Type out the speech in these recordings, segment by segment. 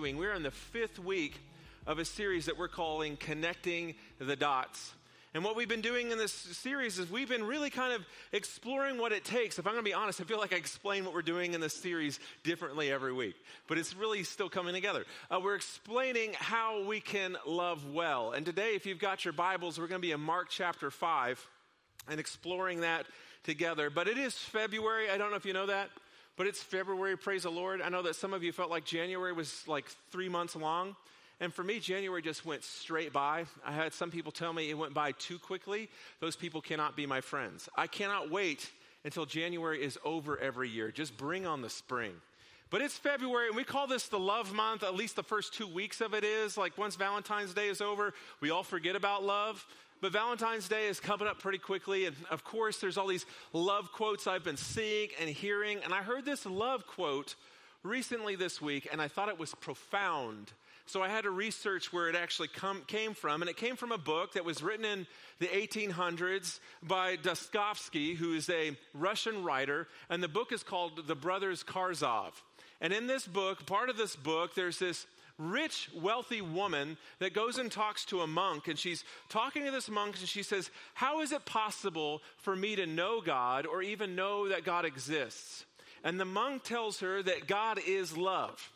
We're in the fifth week of a series that we're calling Connecting the Dots. And what we've been doing in this series is we've been really kind of exploring what it takes. If I'm going to be honest, I feel like I explain what we're doing in this series differently every week, but it's really still coming together. Uh, we're explaining how we can love well. And today, if you've got your Bibles, we're going to be in Mark chapter 5 and exploring that together. But it is February. I don't know if you know that but it's February, praise the Lord. I know that some of you felt like January was like three months long. And for me, January just went straight by. I had some people tell me it went by too quickly. Those people cannot be my friends. I cannot wait until January is over every year. Just bring on the spring. But it's February, and we call this the love month. At least the first two weeks of it is. Like once Valentine's Day is over, we all forget about love. But Valentine's Day is coming up pretty quickly. And of course, there's all these love quotes I've been seeing and hearing. And I heard this love quote recently this week, and I thought it was profound. So I had to research where it actually come, came from. And it came from a book that was written in the 1800s by Dostoevsky, who is a Russian writer. And the book is called The Brothers Karamazov. And in this book, part of this book, there's this rich, wealthy woman that goes and talks to a monk, and she's talking to this monk, and she says, How is it possible for me to know God or even know that God exists? And the monk tells her that God is love.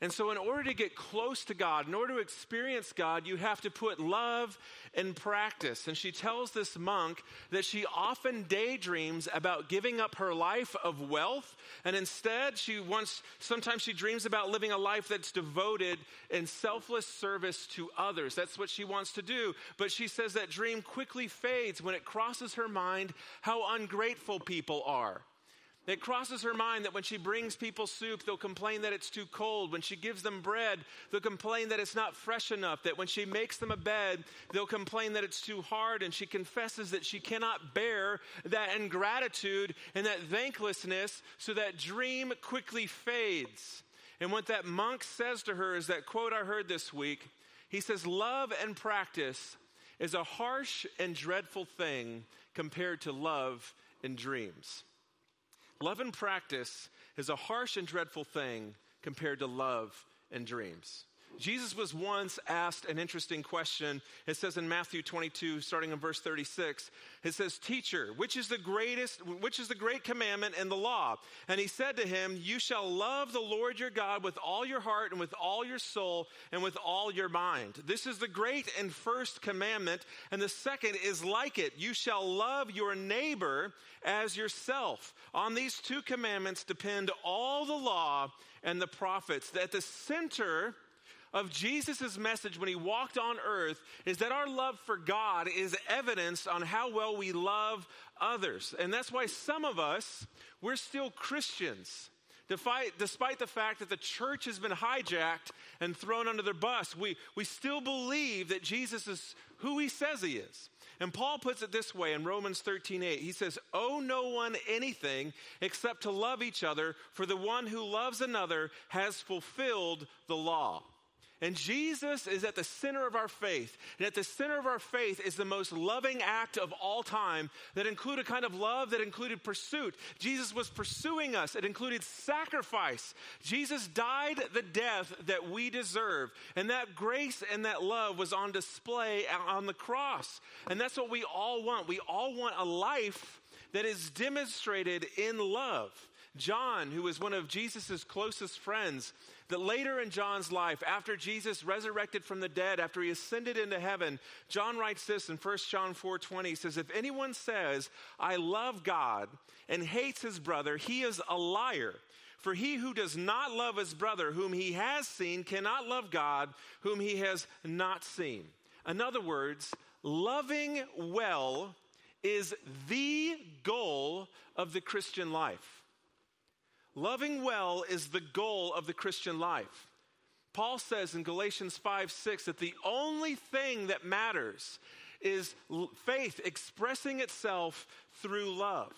And so, in order to get close to God, in order to experience God, you have to put love in practice. And she tells this monk that she often daydreams about giving up her life of wealth. And instead, she wants, sometimes she dreams about living a life that's devoted in selfless service to others. That's what she wants to do. But she says that dream quickly fades when it crosses her mind how ungrateful people are. It crosses her mind that when she brings people soup, they'll complain that it's too cold. When she gives them bread, they'll complain that it's not fresh enough. That when she makes them a bed, they'll complain that it's too hard. And she confesses that she cannot bear that ingratitude and that thanklessness, so that dream quickly fades. And what that monk says to her is that quote I heard this week. He says, Love and practice is a harsh and dreadful thing compared to love and dreams. Love and practice is a harsh and dreadful thing compared to love and dreams. Jesus was once asked an interesting question. It says in Matthew 22, starting in verse 36, it says, Teacher, which is the greatest, which is the great commandment in the law? And he said to him, You shall love the Lord your God with all your heart and with all your soul and with all your mind. This is the great and first commandment. And the second is like it. You shall love your neighbor as yourself. On these two commandments depend all the law and the prophets. At the center of Jesus' message when he walked on earth is that our love for God is evidenced on how well we love others. And that's why some of us, we're still Christians. Despite, the fact that the church has been hijacked and thrown under the bus, we, we still believe that Jesus is who he says he is. And Paul puts it this way in Romans 13 8. He says, Owe no one anything except to love each other, for the one who loves another has fulfilled the law. And Jesus is at the center of our faith. And at the center of our faith is the most loving act of all time that included a kind of love that included pursuit. Jesus was pursuing us, it included sacrifice. Jesus died the death that we deserve. And that grace and that love was on display on the cross. And that's what we all want. We all want a life that is demonstrated in love. John, who was one of Jesus' closest friends, that later in John's life, after Jesus resurrected from the dead, after he ascended into heaven, John writes this in 1 John 4:20. He says, "If anyone says, I love God and hates his brother, he is a liar." For he who does not love his brother whom he has seen cannot love God whom he has not seen. In other words, loving well is the goal of the Christian life. Loving well is the goal of the Christian life. Paul says in Galatians 5 6 that the only thing that matters is faith expressing itself through love.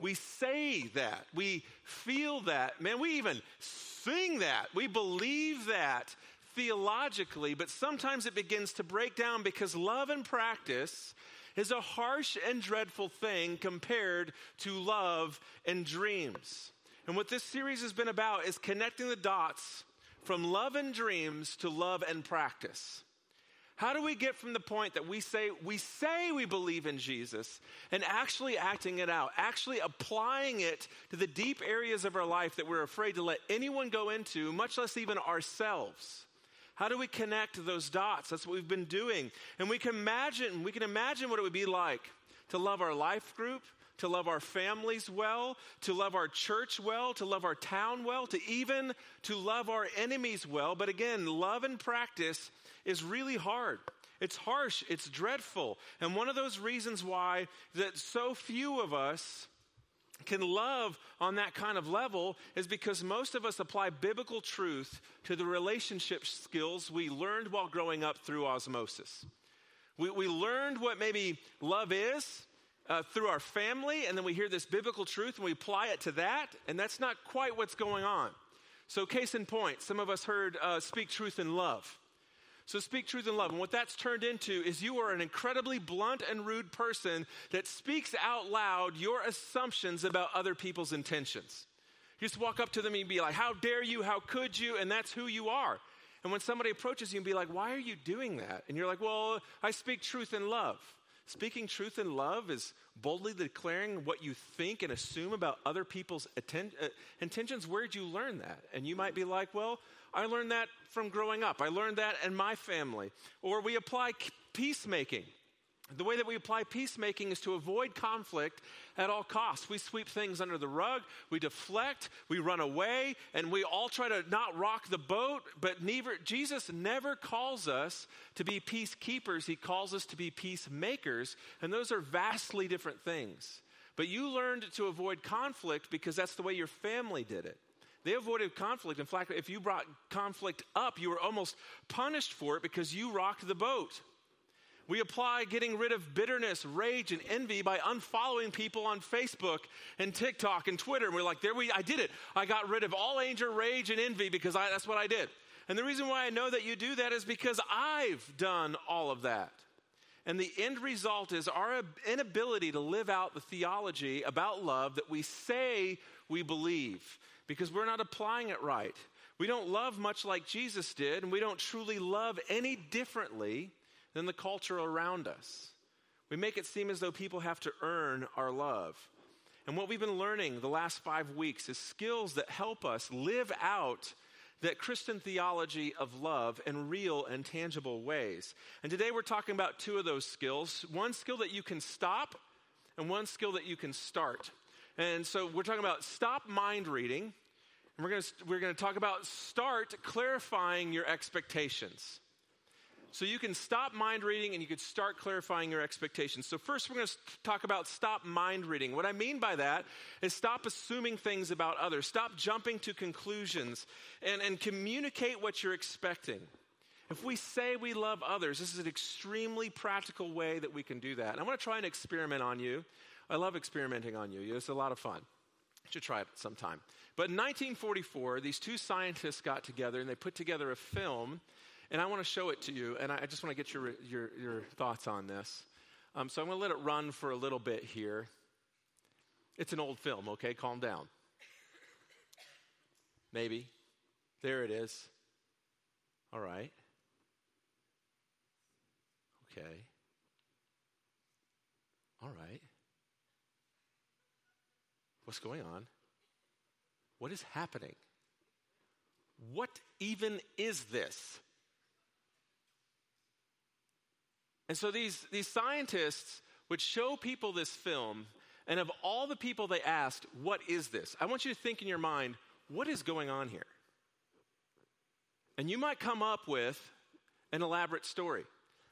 We say that, we feel that, man, we even sing that, we believe that theologically, but sometimes it begins to break down because love and practice is a harsh and dreadful thing compared to love and dreams. And what this series has been about is connecting the dots from love and dreams to love and practice. How do we get from the point that we say we say we believe in Jesus and actually acting it out, actually applying it to the deep areas of our life that we're afraid to let anyone go into, much less even ourselves? How do we connect those dots? That's what we've been doing. And we can imagine, we can imagine what it would be like to love our life group, to love our families well, to love our church well, to love our town well, to even to love our enemies well. But again, love and practice is really hard. It's harsh, it's dreadful. And one of those reasons why that so few of us can love on that kind of level is because most of us apply biblical truth to the relationship skills we learned while growing up through osmosis. We, we learned what maybe love is uh, through our family, and then we hear this biblical truth and we apply it to that, and that's not quite what's going on. So, case in point, some of us heard uh, speak truth in love. So speak truth in love. And what that's turned into is you are an incredibly blunt and rude person that speaks out loud your assumptions about other people's intentions. You just walk up to them and be like, How dare you? How could you? And that's who you are. And when somebody approaches you and be like, Why are you doing that? And you're like, Well, I speak truth in love. Speaking truth in love is boldly declaring what you think and assume about other people's atten- uh, intentions. Where'd you learn that? And you might be like, Well, I learned that from growing up. I learned that in my family. Or we apply peacemaking. The way that we apply peacemaking is to avoid conflict at all costs. We sweep things under the rug, we deflect, we run away, and we all try to not rock the boat. But neither, Jesus never calls us to be peacekeepers, He calls us to be peacemakers. And those are vastly different things. But you learned to avoid conflict because that's the way your family did it. They avoided conflict. In fact, if you brought conflict up, you were almost punished for it because you rocked the boat. We apply getting rid of bitterness, rage, and envy by unfollowing people on Facebook and TikTok and Twitter. And we're like, there we, I did it. I got rid of all anger, rage, and envy because I, that's what I did. And the reason why I know that you do that is because I've done all of that. And the end result is our inability to live out the theology about love that we say we believe because we're not applying it right. We don't love much like Jesus did, and we don't truly love any differently than the culture around us. We make it seem as though people have to earn our love. And what we've been learning the last five weeks is skills that help us live out that Christian theology of love in real and tangible ways. And today we're talking about two of those skills one skill that you can stop, and one skill that you can start. And so we're talking about stop mind reading. And we're going we're to talk about start clarifying your expectations. So you can stop mind reading and you can start clarifying your expectations. So, first, we're going to talk about stop mind reading. What I mean by that is stop assuming things about others, stop jumping to conclusions, and, and communicate what you're expecting. If we say we love others, this is an extremely practical way that we can do that. And I want to try an experiment on you. I love experimenting on you. It's a lot of fun. You should try it sometime. But in 1944, these two scientists got together and they put together a film, and I want to show it to you, and I just want to get your, your, your thoughts on this. Um, so I'm going to let it run for a little bit here. It's an old film, okay? Calm down. Maybe. There it is. All right. Okay. All right. What's going on? What is happening? What even is this? And so these, these scientists would show people this film, and of all the people they asked, What is this? I want you to think in your mind, What is going on here? And you might come up with an elaborate story.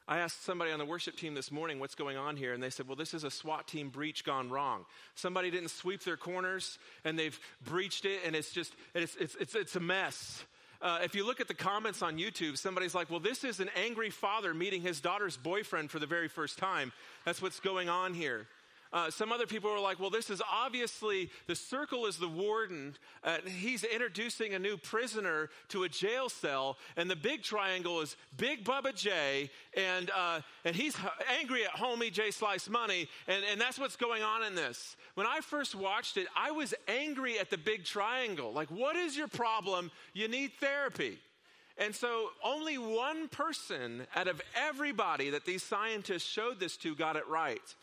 I asked somebody on the worship team this morning what's going on here, and they said, Well, this is a SWAT team breach gone wrong. Somebody didn't sweep their corners, and they've breached it, and it's just, it's, it's, it's, it's a mess. Uh, if you look at the comments on YouTube, somebody's like, Well, this is an angry father meeting his daughter's boyfriend for the very first time. That's what's going on here. Uh, some other people were like, well, this is obviously the circle is the warden. Uh, he's introducing a new prisoner to a jail cell, and the big triangle is Big Bubba J, and, uh, and he's angry at homie J Slice Money, and, and that's what's going on in this. When I first watched it, I was angry at the big triangle. Like, what is your problem? You need therapy. And so only one person out of everybody that these scientists showed this to got it right.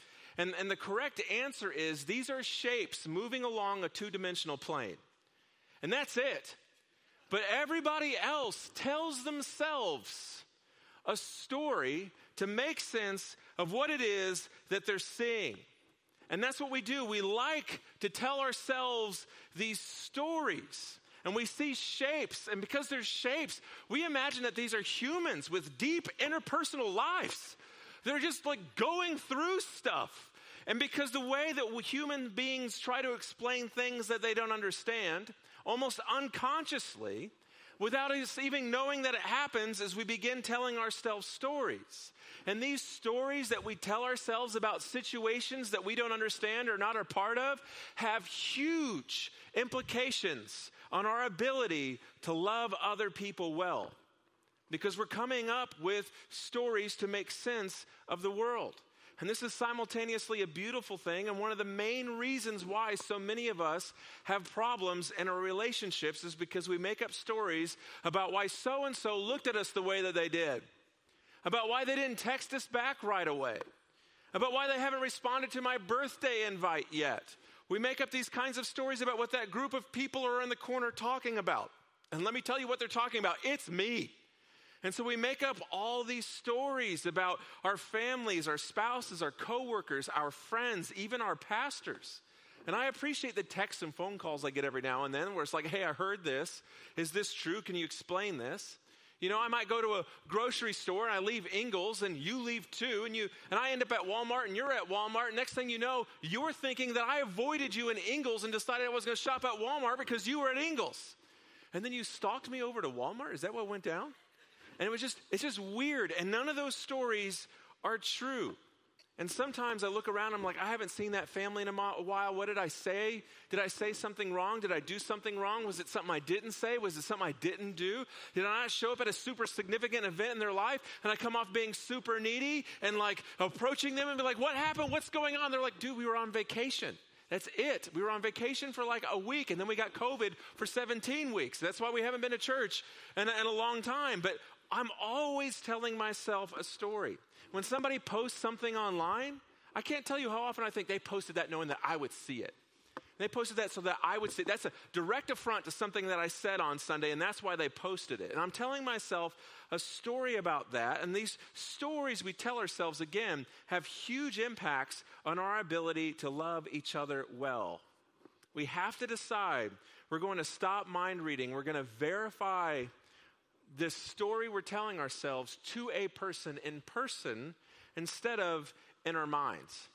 And, and the correct answer is these are shapes moving along a two dimensional plane. And that's it. But everybody else tells themselves a story to make sense of what it is that they're seeing. And that's what we do. We like to tell ourselves these stories. And we see shapes. And because they're shapes, we imagine that these are humans with deep interpersonal lives. They're just like going through stuff. And because the way that human beings try to explain things that they don't understand, almost unconsciously, without us even knowing that it happens, is we begin telling ourselves stories. And these stories that we tell ourselves about situations that we don't understand or not a part of have huge implications on our ability to love other people well. Because we're coming up with stories to make sense of the world. And this is simultaneously a beautiful thing, and one of the main reasons why so many of us have problems in our relationships is because we make up stories about why so and so looked at us the way that they did, about why they didn't text us back right away, about why they haven't responded to my birthday invite yet. We make up these kinds of stories about what that group of people are in the corner talking about. And let me tell you what they're talking about it's me. And so we make up all these stories about our families, our spouses, our coworkers, our friends, even our pastors. And I appreciate the texts and phone calls I get every now and then where it's like, hey, I heard this. Is this true? Can you explain this? You know, I might go to a grocery store and I leave Ingles and you leave too, and you and I end up at Walmart and you're at Walmart. Next thing you know, you're thinking that I avoided you in Ingles and decided I was going to shop at Walmart because you were at Ingles. And then you stalked me over to Walmart? Is that what went down? And it was just, it's just weird. And none of those stories are true. And sometimes I look around, I'm like, I haven't seen that family in a while. What did I say? Did I say something wrong? Did I do something wrong? Was it something I didn't say? Was it something I didn't do? Did I not show up at a super significant event in their life and I come off being super needy and like approaching them and be like, what happened? What's going on? They're like, dude, we were on vacation. That's it. We were on vacation for like a week and then we got COVID for 17 weeks. That's why we haven't been to church in in a long time. But I'm always telling myself a story. When somebody posts something online, I can't tell you how often I think they posted that knowing that I would see it. They posted that so that I would see. That's a direct affront to something that I said on Sunday, and that's why they posted it. And I'm telling myself a story about that. And these stories we tell ourselves again have huge impacts on our ability to love each other well. We have to decide we're going to stop mind reading, we're going to verify this story we're telling ourselves to a person in person instead of in our minds.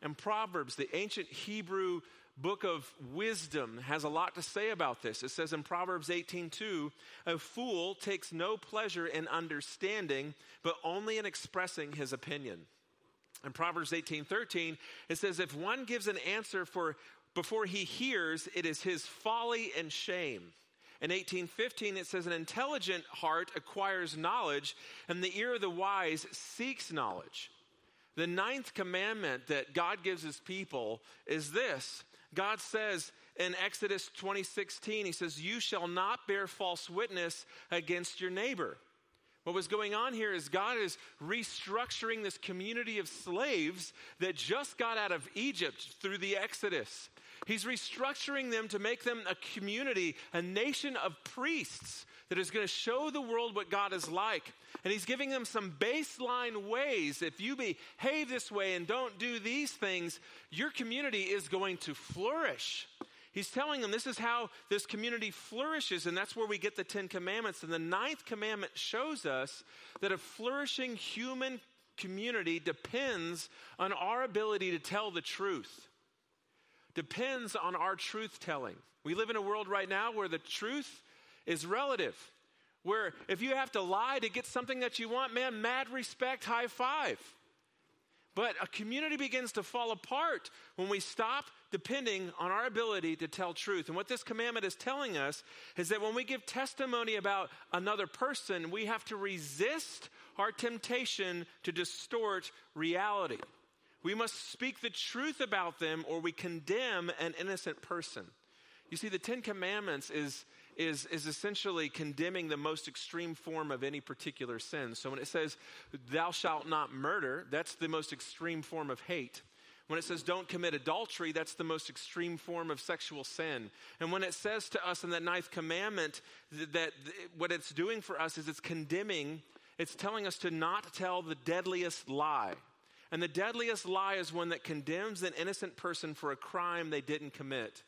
And Proverbs, the ancient Hebrew book of wisdom, has a lot to say about this. It says in Proverbs 18:2, "A fool takes no pleasure in understanding, but only in expressing his opinion." In Proverbs 18:13, it says, "If one gives an answer for before he hears, it is his folly and shame." In 1815, it says, An intelligent heart acquires knowledge, and the ear of the wise seeks knowledge. The ninth commandment that God gives his people is this God says in Exodus 20:16, He says, You shall not bear false witness against your neighbor. What was going on here is God is restructuring this community of slaves that just got out of Egypt through the Exodus. He's restructuring them to make them a community, a nation of priests that is going to show the world what God is like. And he's giving them some baseline ways. If you behave this way and don't do these things, your community is going to flourish. He's telling them this is how this community flourishes, and that's where we get the Ten Commandments. And the ninth commandment shows us that a flourishing human community depends on our ability to tell the truth depends on our truth telling. We live in a world right now where the truth is relative. Where if you have to lie to get something that you want, man, mad respect, high five. But a community begins to fall apart when we stop depending on our ability to tell truth. And what this commandment is telling us is that when we give testimony about another person, we have to resist our temptation to distort reality. We must speak the truth about them or we condemn an innocent person. You see, the Ten Commandments is, is, is essentially condemning the most extreme form of any particular sin. So when it says, thou shalt not murder, that's the most extreme form of hate. When it says don't commit adultery, that's the most extreme form of sexual sin. And when it says to us in that ninth commandment that, that what it's doing for us is it's condemning, it's telling us to not tell the deadliest lie. And the deadliest lie is one that condemns an innocent person for a crime they didn't commit.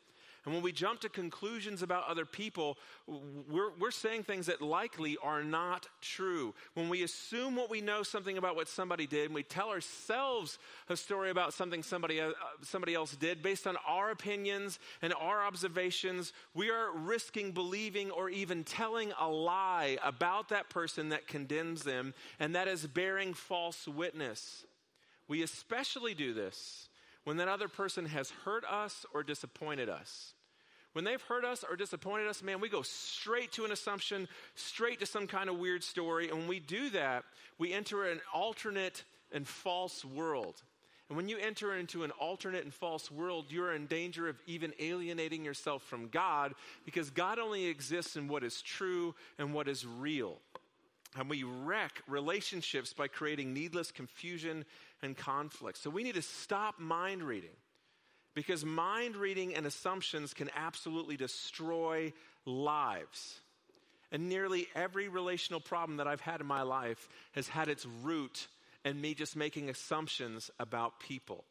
And when we jump to conclusions about other people, we're, we're saying things that likely are not true. When we assume what we know something about what somebody did, and we tell ourselves a story about something somebody, uh, somebody else did based on our opinions and our observations, we are risking believing or even telling a lie about that person that condemns them, and that is bearing false witness. We especially do this when that other person has hurt us or disappointed us. When they've hurt us or disappointed us, man, we go straight to an assumption, straight to some kind of weird story. And when we do that, we enter an alternate and false world. And when you enter into an alternate and false world, you're in danger of even alienating yourself from God because God only exists in what is true and what is real. And we wreck relationships by creating needless confusion and conflict. So we need to stop mind reading. Because mind reading and assumptions can absolutely destroy lives. And nearly every relational problem that I've had in my life has had its root in me just making assumptions about people,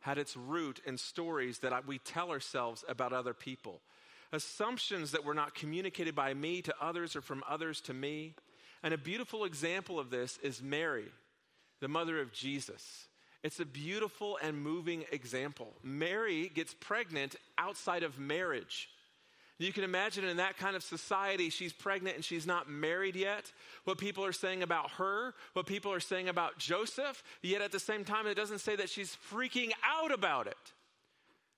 had its root in stories that I, we tell ourselves about other people. Assumptions that were not communicated by me to others or from others to me. And a beautiful example of this is Mary, the mother of Jesus. It's a beautiful and moving example. Mary gets pregnant outside of marriage. You can imagine in that kind of society, she's pregnant and she's not married yet. What people are saying about her, what people are saying about Joseph, yet at the same time, it doesn't say that she's freaking out about it.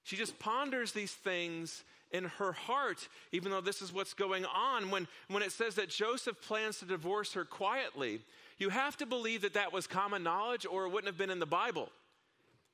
She just ponders these things in her heart, even though this is what's going on. When, when it says that Joseph plans to divorce her quietly, you have to believe that that was common knowledge or it wouldn't have been in the Bible.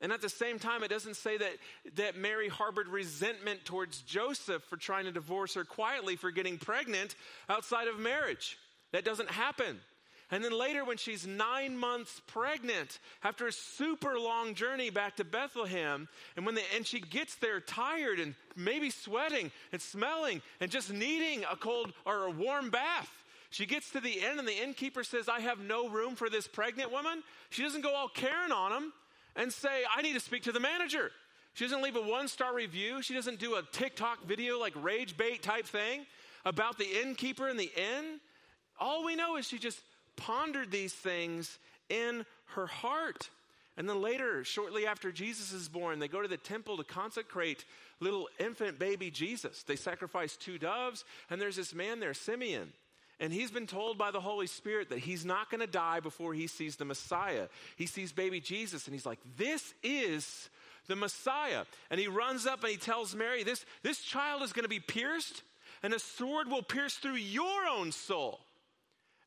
And at the same time, it doesn't say that, that Mary harbored resentment towards Joseph for trying to divorce her quietly for getting pregnant outside of marriage. That doesn't happen. And then later, when she's nine months pregnant, after a super long journey back to Bethlehem, and when the, and she gets there tired and maybe sweating and smelling and just needing a cold or a warm bath, she gets to the inn, and the innkeeper says, I have no room for this pregnant woman. She doesn't go all Karen on him and say, I need to speak to the manager. She doesn't leave a one star review. She doesn't do a TikTok video like rage bait type thing about the innkeeper in the inn. All we know is she just pondered these things in her heart. And then later, shortly after Jesus is born, they go to the temple to consecrate little infant baby Jesus. They sacrifice two doves, and there's this man there, Simeon. And he's been told by the Holy Spirit that he's not going to die before he sees the Messiah. He sees baby Jesus and he's like, This is the Messiah. And he runs up and he tells Mary, This, this child is going to be pierced, and a sword will pierce through your own soul.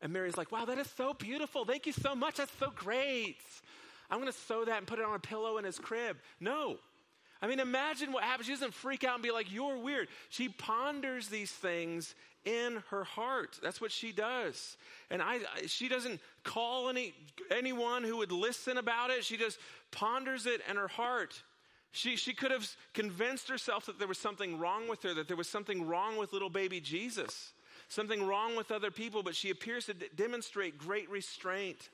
And Mary's like, Wow, that is so beautiful. Thank you so much. That's so great. I'm going to sew that and put it on a pillow in his crib. No. I mean, imagine what happens. She doesn't freak out and be like, You're weird. She ponders these things in her heart. That's what she does. And I, she doesn't call any, anyone who would listen about it. She just ponders it in her heart. She, she could have convinced herself that there was something wrong with her, that there was something wrong with little baby Jesus, something wrong with other people, but she appears to d- demonstrate great restraint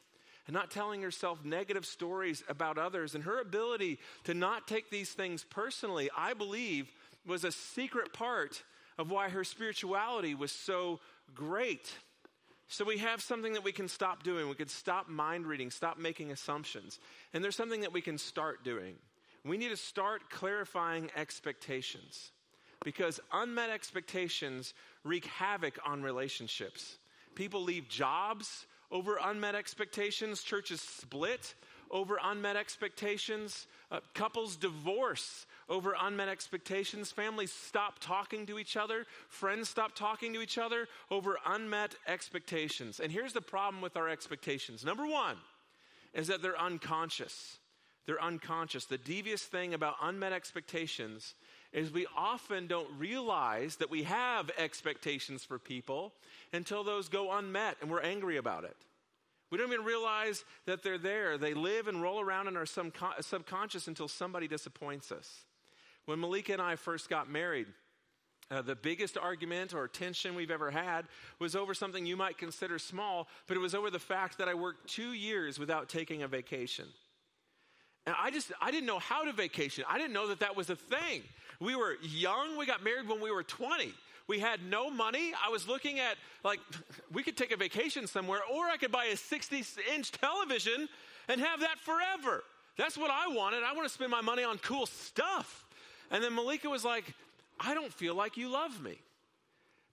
and not telling herself negative stories about others. And her ability to not take these things personally, I believe, was a secret part of why her spirituality was so great. So we have something that we can stop doing. We can stop mind reading, stop making assumptions. And there's something that we can start doing. We need to start clarifying expectations because unmet expectations wreak havoc on relationships. People leave jobs over unmet expectations, churches split over unmet expectations. Uh, couples divorce over unmet expectations. Families stop talking to each other. Friends stop talking to each other over unmet expectations. And here's the problem with our expectations number one is that they're unconscious. They're unconscious. The devious thing about unmet expectations is we often don't realize that we have expectations for people until those go unmet and we're angry about it. We don't even realize that they're there. They live and roll around in our subconscious until somebody disappoints us. When Malika and I first got married, uh, the biggest argument or tension we've ever had was over something you might consider small, but it was over the fact that I worked two years without taking a vacation. And I just, I didn't know how to vacation. I didn't know that that was a thing. We were young. We got married when we were 20. We had no money. I was looking at, like, we could take a vacation somewhere, or I could buy a 60 inch television and have that forever. That's what I wanted. I want to spend my money on cool stuff. And then Malika was like, I don't feel like you love me.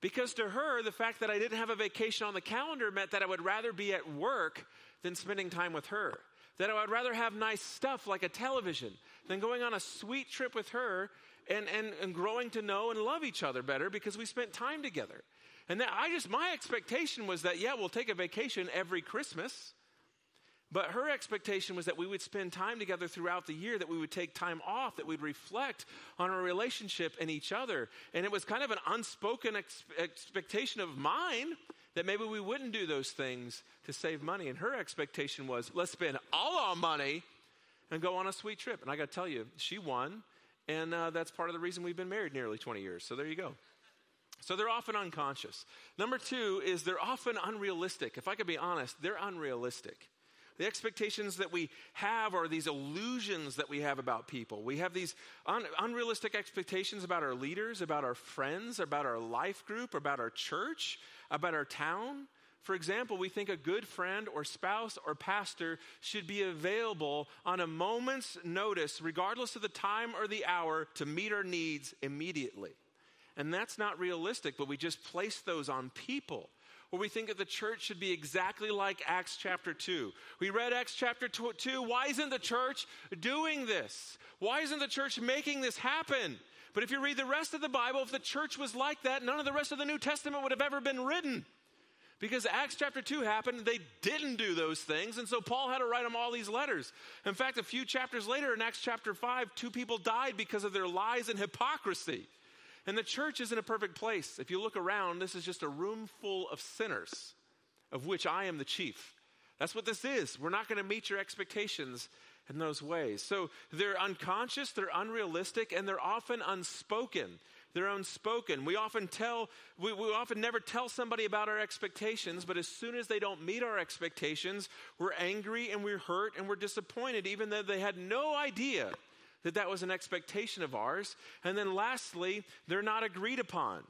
Because to her, the fact that I didn't have a vacation on the calendar meant that I would rather be at work than spending time with her. That I would rather have nice stuff like a television than going on a sweet trip with her and, and, and growing to know and love each other better because we spent time together. And that I just, my expectation was that, yeah, we'll take a vacation every Christmas. But her expectation was that we would spend time together throughout the year, that we would take time off, that we'd reflect on our relationship and each other. And it was kind of an unspoken ex- expectation of mine that maybe we wouldn't do those things to save money. And her expectation was, let's spend all our money and go on a sweet trip. And I got to tell you, she won. And uh, that's part of the reason we've been married nearly 20 years. So there you go. So they're often unconscious. Number two is they're often unrealistic. If I could be honest, they're unrealistic. The expectations that we have are these illusions that we have about people. We have these un- unrealistic expectations about our leaders, about our friends, about our life group, about our church, about our town. For example, we think a good friend or spouse or pastor should be available on a moment's notice, regardless of the time or the hour, to meet our needs immediately. And that's not realistic, but we just place those on people. Or we think that the church should be exactly like Acts chapter 2. We read Acts chapter 2. Why isn't the church doing this? Why isn't the church making this happen? But if you read the rest of the Bible, if the church was like that, none of the rest of the New Testament would have ever been written. Because Acts chapter 2 happened, they didn't do those things, and so Paul had to write them all these letters. In fact, a few chapters later in Acts chapter 5, two people died because of their lies and hypocrisy. And the church isn't a perfect place. If you look around, this is just a room full of sinners, of which I am the chief. That's what this is. We're not going to meet your expectations in those ways. So they're unconscious, they're unrealistic, and they're often unspoken they're unspoken. We often tell, we, we often never tell somebody about our expectations, but as soon as they don't meet our expectations, we're angry and we're hurt and we're disappointed, even though they had no idea that that was an expectation of ours. And then lastly, they're not agreed upon.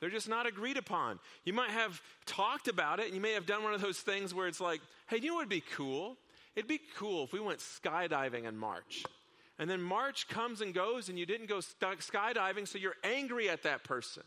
They're just not agreed upon. You might have talked about it, and you may have done one of those things where it's like, hey, you know what would be cool? It'd be cool if we went skydiving in March. And then March comes and goes, and you didn't go skydiving, so you're angry at that person.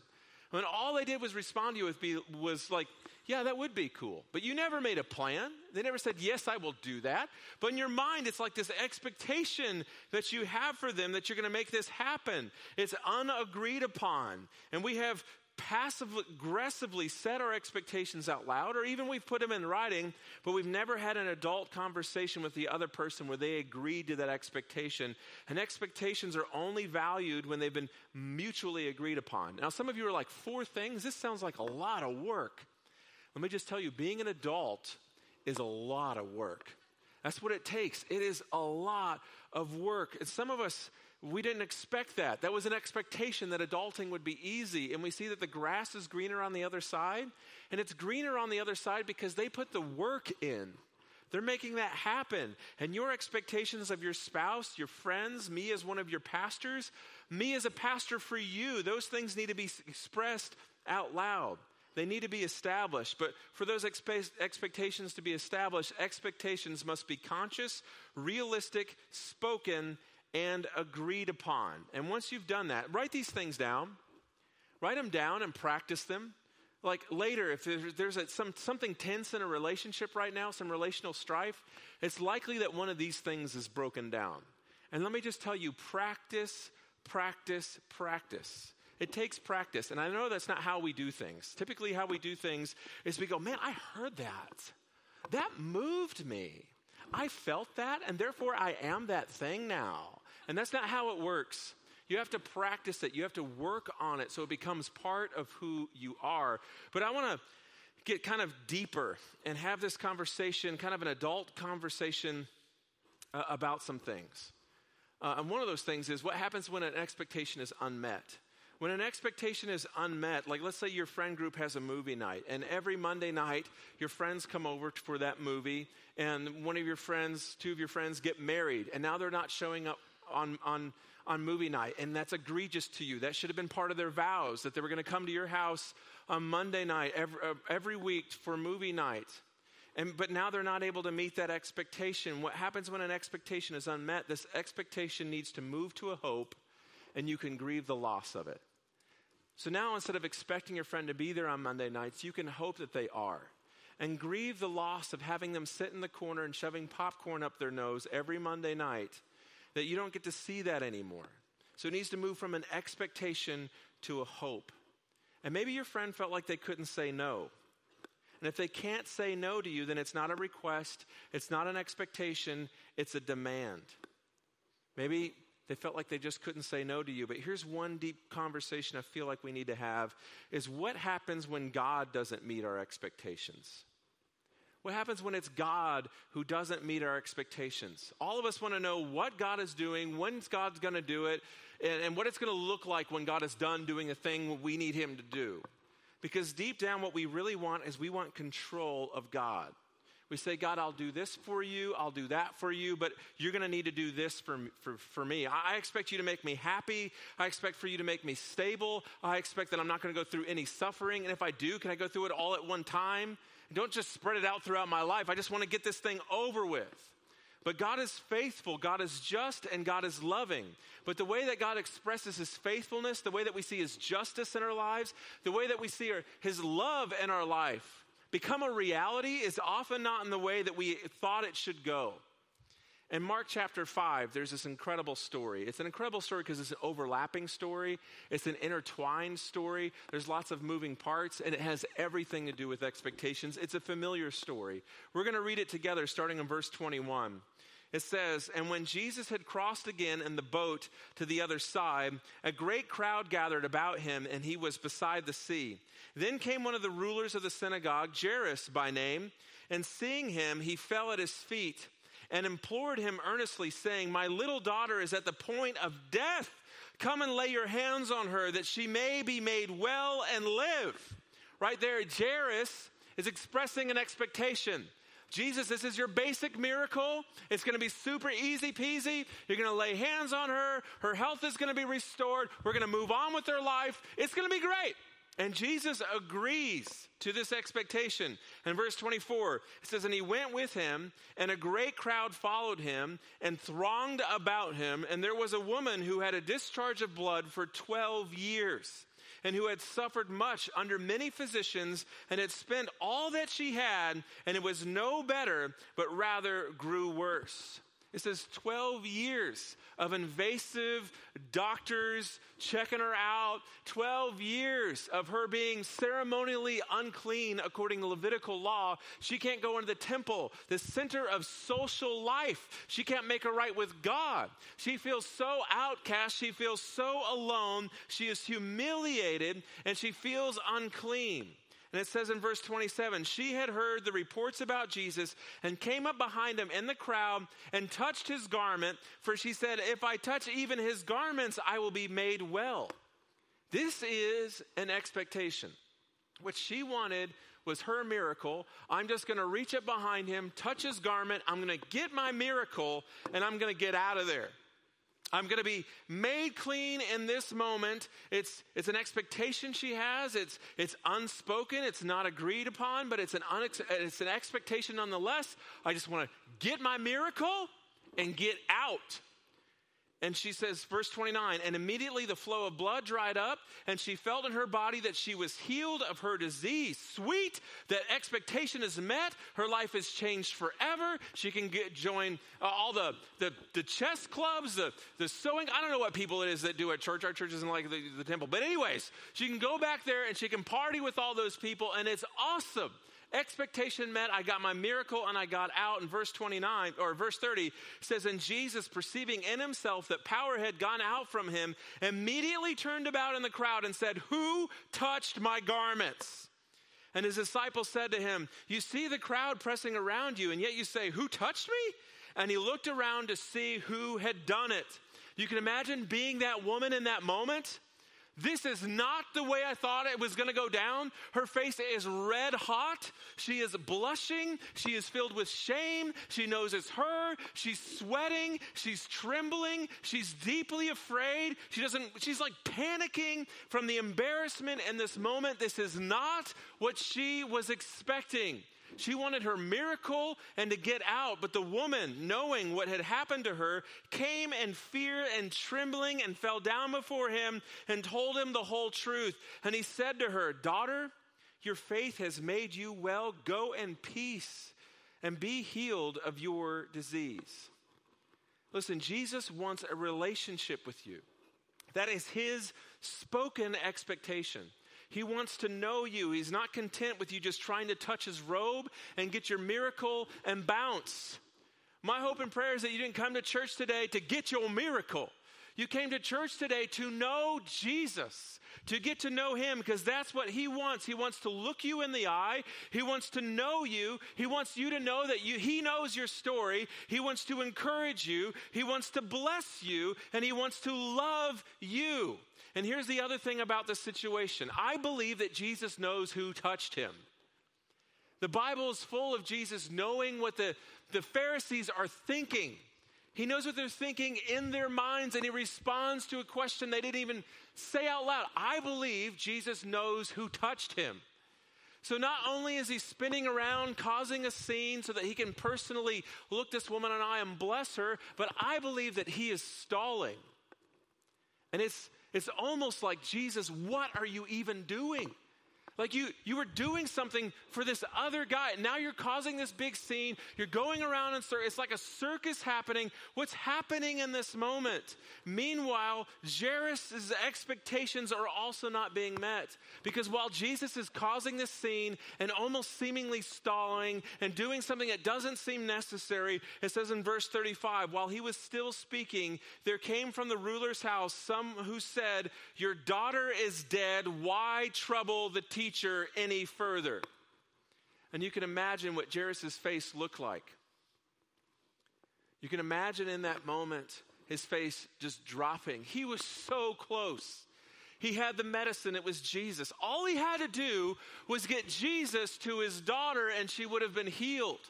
When all they did was respond to you with be, was like, yeah, that would be cool. But you never made a plan. They never said, yes, I will do that. But in your mind, it's like this expectation that you have for them that you're going to make this happen. It's unagreed upon. And we have passive aggressively set our expectations out loud, or even we've put them in writing, but we've never had an adult conversation with the other person where they agreed to that expectation. And expectations are only valued when they've been mutually agreed upon. Now, some of you are like, four things? This sounds like a lot of work. Let me just tell you, being an adult is a lot of work. That's what it takes. It is a lot of work. And some of us, we didn't expect that. That was an expectation that adulting would be easy. And we see that the grass is greener on the other side. And it's greener on the other side because they put the work in. They're making that happen. And your expectations of your spouse, your friends, me as one of your pastors, me as a pastor for you, those things need to be expressed out loud. They need to be established. But for those expe- expectations to be established, expectations must be conscious, realistic, spoken, and agreed upon. And once you've done that, write these things down. Write them down and practice them. like later, if there's, there's a, some, something tense in a relationship right now, some relational strife, it's likely that one of these things is broken down. And let me just tell you practice, practice, practice. It takes practice. And I know that's not how we do things. Typically, how we do things is we go, man, I heard that. That moved me. I felt that, and therefore I am that thing now. And that's not how it works. You have to practice it, you have to work on it so it becomes part of who you are. But I want to get kind of deeper and have this conversation, kind of an adult conversation uh, about some things. Uh, and one of those things is what happens when an expectation is unmet. When an expectation is unmet, like let's say your friend group has a movie night, and every Monday night your friends come over for that movie, and one of your friends, two of your friends get married, and now they're not showing up on, on, on movie night, and that's egregious to you. That should have been part of their vows that they were going to come to your house on Monday night every, uh, every week for movie night. And, but now they're not able to meet that expectation. What happens when an expectation is unmet? This expectation needs to move to a hope, and you can grieve the loss of it. So now instead of expecting your friend to be there on Monday nights, you can hope that they are. And grieve the loss of having them sit in the corner and shoving popcorn up their nose every Monday night, that you don't get to see that anymore. So it needs to move from an expectation to a hope. And maybe your friend felt like they couldn't say no. And if they can't say no to you, then it's not a request, it's not an expectation, it's a demand. Maybe they felt like they just couldn't say no to you. But here's one deep conversation I feel like we need to have is what happens when God doesn't meet our expectations? What happens when it's God who doesn't meet our expectations? All of us want to know what God is doing, when God's going to do it, and, and what it's going to look like when God is done doing the thing we need Him to do. Because deep down, what we really want is we want control of God. We say, God, I'll do this for you, I'll do that for you, but you're going to need to do this for, for, for me. I expect you to make me happy. I expect for you to make me stable. I expect that I'm not going to go through any suffering. And if I do, can I go through it all at one time? Don't just spread it out throughout my life. I just want to get this thing over with. But God is faithful, God is just, and God is loving. But the way that God expresses his faithfulness, the way that we see his justice in our lives, the way that we see his love in our life, become a reality is often not in the way that we thought it should go. In Mark chapter 5, there's this incredible story. It's an incredible story because it's an overlapping story, it's an intertwined story. There's lots of moving parts, and it has everything to do with expectations. It's a familiar story. We're going to read it together starting in verse 21. It says, And when Jesus had crossed again in the boat to the other side, a great crowd gathered about him, and he was beside the sea. Then came one of the rulers of the synagogue, Jairus by name, and seeing him, he fell at his feet and implored him earnestly, saying, My little daughter is at the point of death. Come and lay your hands on her that she may be made well and live. Right there, Jairus is expressing an expectation. Jesus, this is your basic miracle. It's going to be super easy peasy. You're going to lay hands on her. Her health is going to be restored. We're going to move on with her life. It's going to be great. And Jesus agrees to this expectation. In verse 24, it says, And he went with him, and a great crowd followed him and thronged about him. And there was a woman who had a discharge of blood for 12 years, and who had suffered much under many physicians, and had spent all that she had, and it was no better, but rather grew worse. It says 12 years of invasive doctors checking her out, 12 years of her being ceremonially unclean according to Levitical law. She can't go into the temple, the center of social life. She can't make her right with God. She feels so outcast. She feels so alone. She is humiliated and she feels unclean. And it says in verse 27 She had heard the reports about Jesus and came up behind him in the crowd and touched his garment, for she said, If I touch even his garments, I will be made well. This is an expectation. What she wanted was her miracle. I'm just going to reach up behind him, touch his garment, I'm going to get my miracle, and I'm going to get out of there. I'm going to be made clean in this moment. It's, it's an expectation she has. It's, it's unspoken. It's not agreed upon, but it's an, unex- it's an expectation nonetheless. I just want to get my miracle and get out. And she says, verse 29, and immediately the flow of blood dried up, and she felt in her body that she was healed of her disease. Sweet that expectation is met. Her life is changed forever. She can get join uh, all the, the, the chess clubs, the, the sewing. I don't know what people it is that do at church. Our church isn't like the, the temple. But, anyways, she can go back there and she can party with all those people, and it's awesome expectation met. I got my miracle and I got out. And verse 29 or verse 30 says, And Jesus, perceiving in himself that power had gone out from him, immediately turned about in the crowd and said, Who touched my garments? And his disciples said to him, You see the crowd pressing around you, and yet you say, Who touched me? And he looked around to see who had done it. You can imagine being that woman in that moment this is not the way I thought it was going to go down. Her face is red hot. She is blushing. She is filled with shame. She knows it's her. She's sweating. She's trembling. She's deeply afraid. She doesn't, she's like panicking from the embarrassment in this moment. This is not what she was expecting. She wanted her miracle and to get out. But the woman, knowing what had happened to her, came in fear and trembling and fell down before him and told him the whole truth. And he said to her, Daughter, your faith has made you well. Go in peace and be healed of your disease. Listen, Jesus wants a relationship with you. That is his spoken expectation. He wants to know you. He's not content with you just trying to touch his robe and get your miracle and bounce. My hope and prayer is that you didn't come to church today to get your miracle. You came to church today to know Jesus, to get to know Him, because that's what He wants. He wants to look you in the eye. He wants to know you. He wants you to know that you, He knows your story. He wants to encourage you. He wants to bless you, and He wants to love you. And here's the other thing about the situation I believe that Jesus knows who touched him. The Bible is full of Jesus knowing what the, the Pharisees are thinking. He knows what they're thinking in their minds, and he responds to a question they didn't even say out loud. I believe Jesus knows who touched him. So not only is he spinning around, causing a scene so that he can personally look this woman in the eye and bless her, but I believe that he is stalling. And it's it's almost like, Jesus, what are you even doing? Like you, you were doing something for this other guy. Now you're causing this big scene. You're going around and. It's like a circus happening. What's happening in this moment? Meanwhile, Jairus' expectations are also not being met. Because while Jesus is causing this scene and almost seemingly stalling and doing something that doesn't seem necessary, it says in verse 35, while he was still speaking, there came from the ruler's house some who said, Your daughter is dead. Why trouble the teacher? Teacher any further. And you can imagine what Jairus' face looked like. You can imagine in that moment his face just dropping. He was so close. He had the medicine, it was Jesus. All he had to do was get Jesus to his daughter and she would have been healed.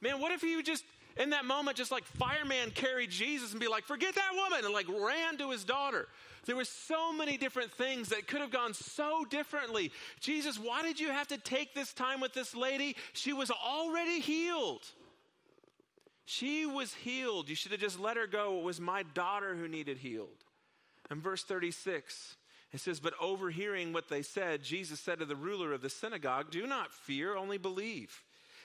Man, what if he just, in that moment, just like fireman carried Jesus and be like, forget that woman, and like ran to his daughter? There were so many different things that could have gone so differently. Jesus, why did you have to take this time with this lady? She was already healed. She was healed. You should have just let her go. It was my daughter who needed healed. And verse 36, it says, But overhearing what they said, Jesus said to the ruler of the synagogue, Do not fear, only believe.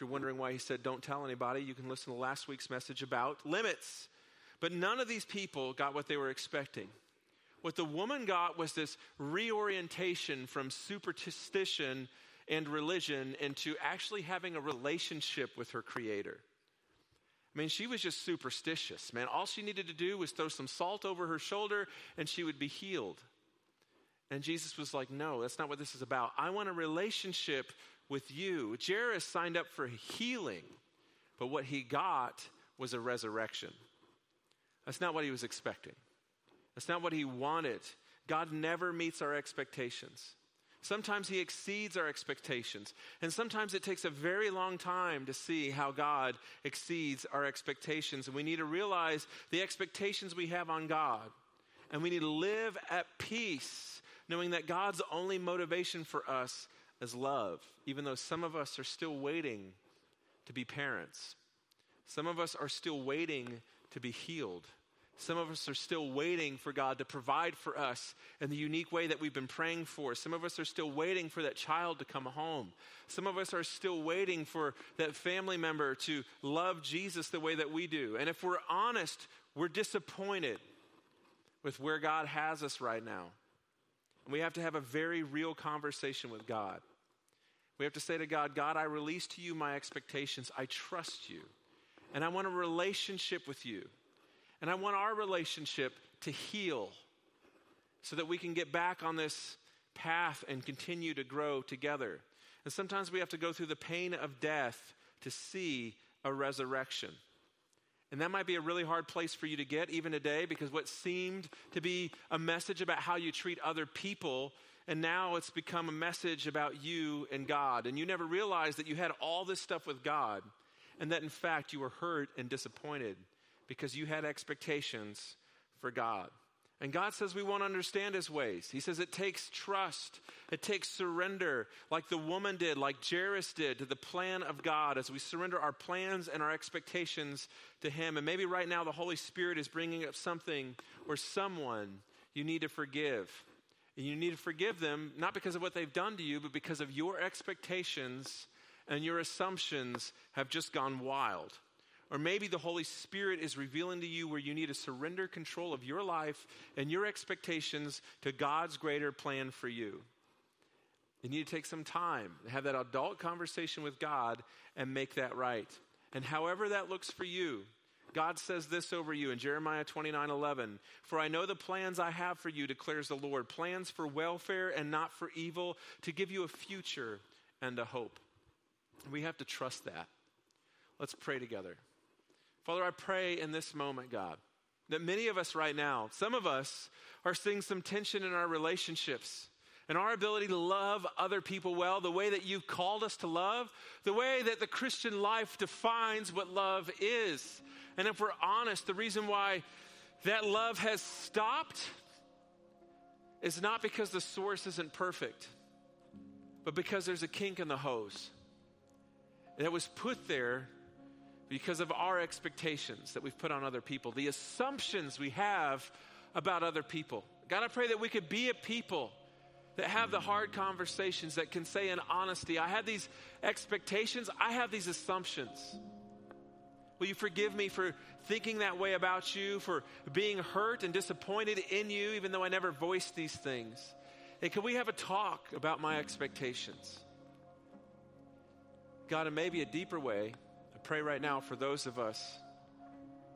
You're wondering why he said, Don't tell anybody, you can listen to last week's message about limits. But none of these people got what they were expecting. What the woman got was this reorientation from superstition and religion into actually having a relationship with her Creator. I mean, she was just superstitious, man. All she needed to do was throw some salt over her shoulder and she would be healed. And Jesus was like, No, that's not what this is about. I want a relationship with you. Jairus signed up for healing, but what he got was a resurrection. That's not what he was expecting. That's not what he wanted. God never meets our expectations. Sometimes he exceeds our expectations. And sometimes it takes a very long time to see how God exceeds our expectations. And we need to realize the expectations we have on God. And we need to live at peace, knowing that God's only motivation for us is love, even though some of us are still waiting to be parents. Some of us are still waiting to be healed. Some of us are still waiting for God to provide for us in the unique way that we've been praying for. Some of us are still waiting for that child to come home. Some of us are still waiting for that family member to love Jesus the way that we do. And if we're honest, we're disappointed with where God has us right now. And we have to have a very real conversation with God. We have to say to God, God, I release to you my expectations. I trust you. And I want a relationship with you. And I want our relationship to heal so that we can get back on this path and continue to grow together. And sometimes we have to go through the pain of death to see a resurrection. And that might be a really hard place for you to get even today because what seemed to be a message about how you treat other people, and now it's become a message about you and God. And you never realized that you had all this stuff with God, and that in fact you were hurt and disappointed because you had expectations for God. And God says we won't understand his ways. He says it takes trust, it takes surrender, like the woman did, like Jairus did, to the plan of God as we surrender our plans and our expectations to him. And maybe right now the Holy Spirit is bringing up something or someone you need to forgive. And you need to forgive them not because of what they've done to you, but because of your expectations and your assumptions have just gone wild. Or maybe the Holy Spirit is revealing to you where you need to surrender control of your life and your expectations to God's greater plan for you. You need to take some time, have that adult conversation with God, and make that right. And however that looks for you, God says this over you in Jeremiah 29 11. For I know the plans I have for you, declares the Lord plans for welfare and not for evil, to give you a future and a hope. We have to trust that. Let's pray together. Father, I pray in this moment, God, that many of us right now, some of us are seeing some tension in our relationships and our ability to love other people well, the way that you've called us to love, the way that the Christian life defines what love is. And if we're honest, the reason why that love has stopped is not because the source isn't perfect, but because there's a kink in the hose. That was put there because of our expectations that we've put on other people, the assumptions we have about other people. God, I pray that we could be a people that have the hard conversations that can say in honesty, I have these expectations, I have these assumptions. Will you forgive me for thinking that way about you, for being hurt and disappointed in you, even though I never voiced these things? And can we have a talk about my expectations? God, in maybe a deeper way, I pray right now for those of us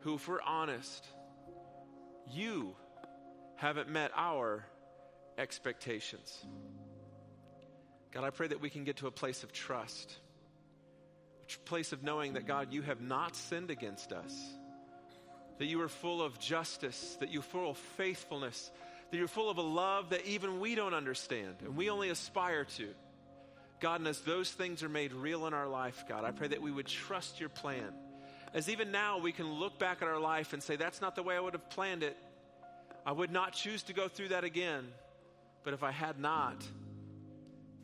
who, if we're honest, you haven't met our expectations. God, I pray that we can get to a place of trust, a place of knowing that, God, you have not sinned against us, that you are full of justice, that you're full of faithfulness, that you're full of a love that even we don't understand and we only aspire to. God, and as those things are made real in our life, God, I pray that we would trust your plan. As even now we can look back at our life and say, that's not the way I would have planned it. I would not choose to go through that again. But if I had not,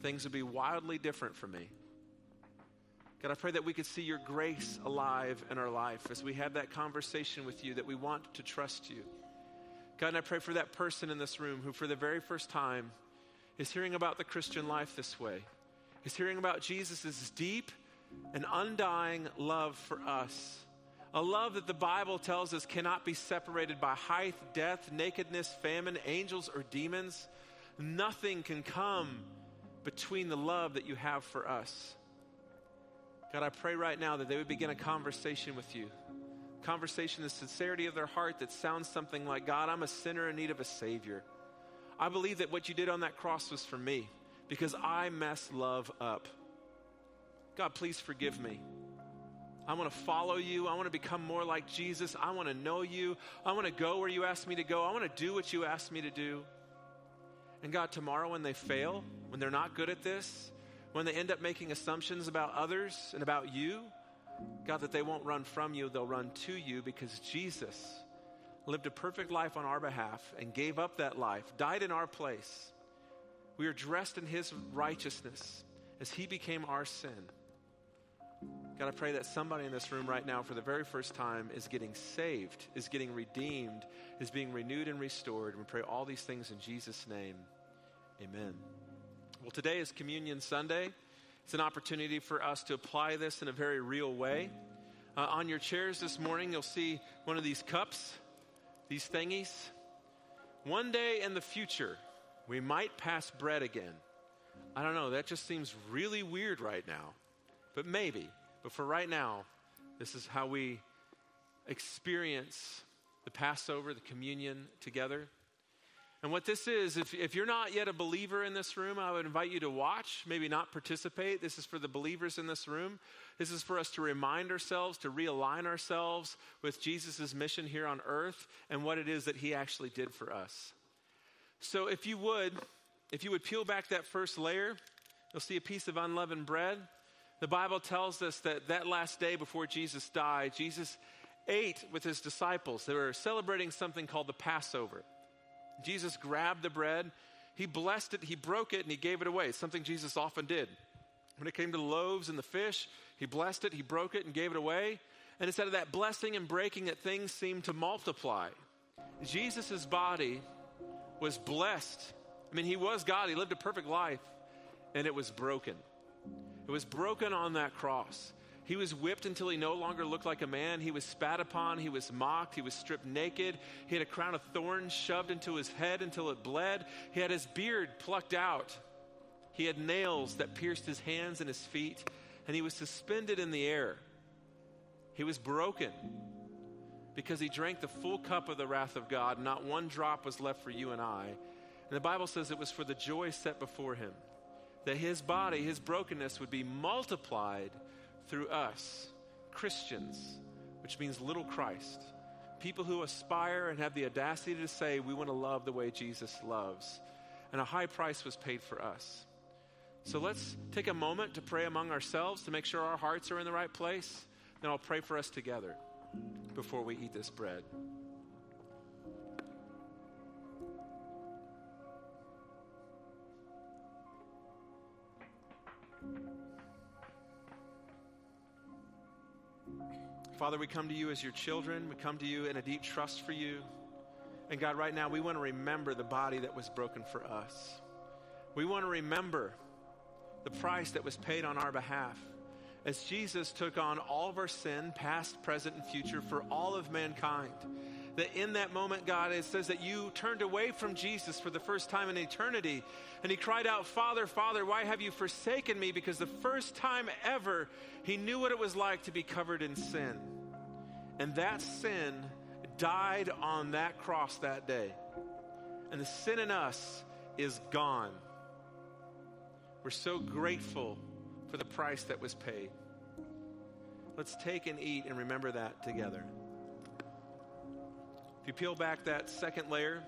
things would be wildly different for me. God, I pray that we could see your grace alive in our life as we have that conversation with you, that we want to trust you. God, and I pray for that person in this room who, for the very first time, is hearing about the Christian life this way is hearing about Jesus' deep and undying love for us. A love that the Bible tells us cannot be separated by height, death, nakedness, famine, angels, or demons. Nothing can come between the love that you have for us. God, I pray right now that they would begin a conversation with you. Conversation, the sincerity of their heart that sounds something like, God, I'm a sinner in need of a Savior. I believe that what you did on that cross was for me because I mess love up. God, please forgive me. I want to follow you. I want to become more like Jesus. I want to know you. I want to go where you asked me to go. I want to do what you asked me to do. And God, tomorrow when they fail, when they're not good at this, when they end up making assumptions about others and about you, God, that they won't run from you, they'll run to you because Jesus lived a perfect life on our behalf and gave up that life, died in our place. We are dressed in his righteousness as he became our sin. God, I pray that somebody in this room right now, for the very first time, is getting saved, is getting redeemed, is being renewed and restored. We pray all these things in Jesus' name. Amen. Well, today is Communion Sunday. It's an opportunity for us to apply this in a very real way. Uh, on your chairs this morning, you'll see one of these cups, these thingies. One day in the future, we might pass bread again. I don't know, that just seems really weird right now, but maybe. But for right now, this is how we experience the Passover, the communion together. And what this is, if, if you're not yet a believer in this room, I would invite you to watch, maybe not participate. This is for the believers in this room. This is for us to remind ourselves, to realign ourselves with Jesus' mission here on earth and what it is that he actually did for us. So if you would, if you would peel back that first layer, you'll see a piece of unleavened bread. The Bible tells us that that last day before Jesus died, Jesus ate with his disciples. They were celebrating something called the Passover. Jesus grabbed the bread, he blessed it, he broke it, and he gave it away, something Jesus often did. When it came to the loaves and the fish, he blessed it, he broke it, and gave it away. And instead of that blessing and breaking it, things seemed to multiply. Jesus' body was blessed. I mean, he was God, he lived a perfect life, and it was broken. It was broken on that cross. He was whipped until he no longer looked like a man. He was spat upon. He was mocked. He was stripped naked. He had a crown of thorns shoved into his head until it bled. He had his beard plucked out. He had nails that pierced his hands and his feet. And he was suspended in the air. He was broken because he drank the full cup of the wrath of God. Not one drop was left for you and I. And the Bible says it was for the joy set before him that his body, his brokenness, would be multiplied through us, Christians, which means little Christ. People who aspire and have the audacity to say, we want to love the way Jesus loves. And a high price was paid for us. So let's take a moment to pray among ourselves to make sure our hearts are in the right place. Then I'll pray for us together before we eat this bread. Father, we come to you as your children. We come to you in a deep trust for you. And God, right now, we want to remember the body that was broken for us. We want to remember the price that was paid on our behalf. As Jesus took on all of our sin, past, present, and future, for all of mankind. That in that moment, God, it says that you turned away from Jesus for the first time in eternity. And he cried out, Father, Father, why have you forsaken me? Because the first time ever, he knew what it was like to be covered in sin. And that sin died on that cross that day. And the sin in us is gone. We're so grateful for the price that was paid. Let's take and eat and remember that together. You peel back that second layer,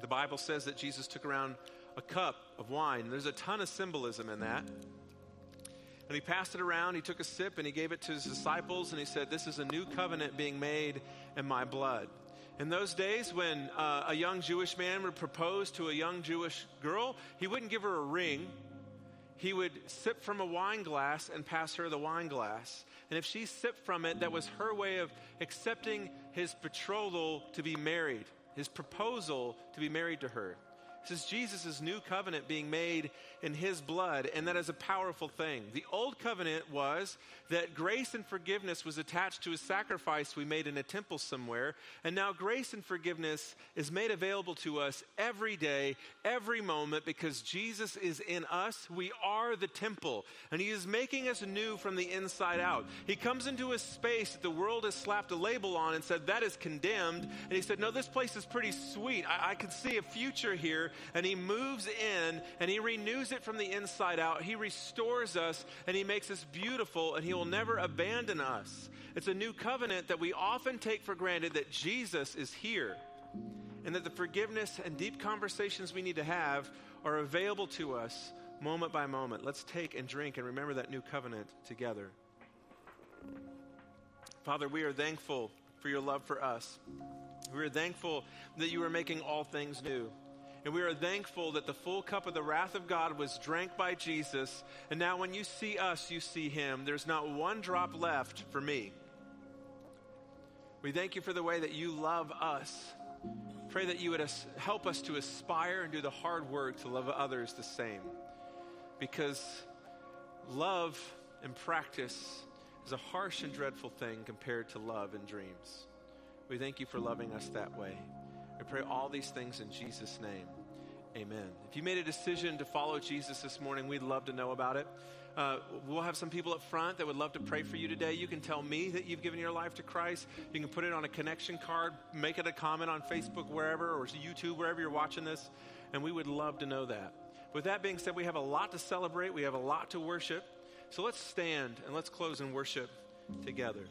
the Bible says that Jesus took around a cup of wine. There's a ton of symbolism in that. And he passed it around, he took a sip, and he gave it to his disciples, and he said, This is a new covenant being made in my blood. In those days, when uh, a young Jewish man would propose to a young Jewish girl, he wouldn't give her a ring. He would sip from a wine glass and pass her the wine glass. And if she sipped from it, that was her way of accepting his betrothal to be married, his proposal to be married to her. This is Jesus' new covenant being made in his blood, and that is a powerful thing. The old covenant was that grace and forgiveness was attached to a sacrifice we made in a temple somewhere, and now grace and forgiveness is made available to us every day, every moment, because Jesus is in us. We are the temple, and he is making us new from the inside out. He comes into a space that the world has slapped a label on and said, That is condemned. And he said, No, this place is pretty sweet. I, I can see a future here and He moves in and He renews it from the inside out. He restores us and He makes us beautiful and He will never abandon us. It's a new covenant that we often take for granted that Jesus is here and that the forgiveness and deep conversations we need to have are available to us moment by moment. Let's take and drink and remember that new covenant together. Father, we are thankful for your love for us. We are thankful that you are making all things new. And we are thankful that the full cup of the wrath of God was drank by Jesus. And now, when you see us, you see him. There's not one drop left for me. We thank you for the way that you love us. Pray that you would help us to aspire and do the hard work to love others the same. Because love and practice is a harsh and dreadful thing compared to love and dreams. We thank you for loving us that way. I pray all these things in Jesus' name. Amen. If you made a decision to follow Jesus this morning, we'd love to know about it. Uh, we'll have some people up front that would love to pray for you today. You can tell me that you've given your life to Christ. You can put it on a connection card, make it a comment on Facebook, wherever, or YouTube, wherever you're watching this, and we would love to know that. With that being said, we have a lot to celebrate, we have a lot to worship. So let's stand and let's close and worship together.